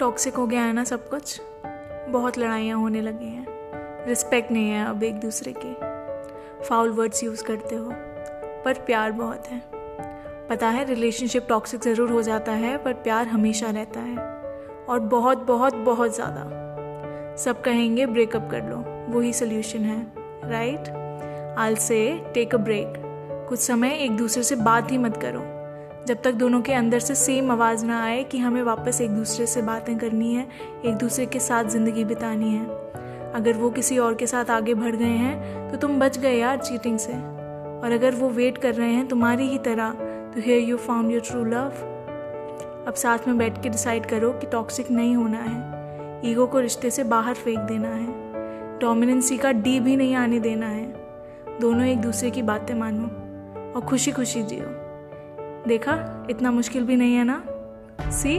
Toxic हो गया है ना सब कुछ, बहुत लड़ाइयाँ होने लगी हैं। रिस्पेक्ट नहीं है अब एक दूसरे की। फाउल वर्ड्स यूज़ करते हो, पर प्यार बहुत है। पता है रिलेशनशिप टॉक्सिक ज़रूर हो जाता है, पर प्यार हमेशा रहता है। और बहुत बहुत बहुत ज़्यादा। सब कहेंगे ब्रेकअप कर लो, वही सोल्यूशन है राइट आल से टेक अ ब्रेक कुछ समय एक दूसरे से बात ही मत करो। जब तक दोनों के अंदर से सेम आवाज़ ना आए कि हमें वापस एक दूसरे से बातें करनी है, एक दूसरे के साथ ज़िंदगी बितानी है। अगर वो किसी और के साथ आगे बढ़ गए हैं तो तुम बच गए यार चीटिंग से। और अगर वो वेट कर रहे हैं तुम्हारी ही तरह तो here you found your true love अब साथ में बैठ के डिसाइड करो कि टॉक्सिक नहीं होना है। ईगो को रिश्ते से बाहर फेंक देना है। डोमिनेंसी का डी भी नहीं आने देना है। दोनों एक दूसरे की बातें मानो और खुशी खुशी जियो। देखा इतना मुश्किल भी नहीं है ना? सी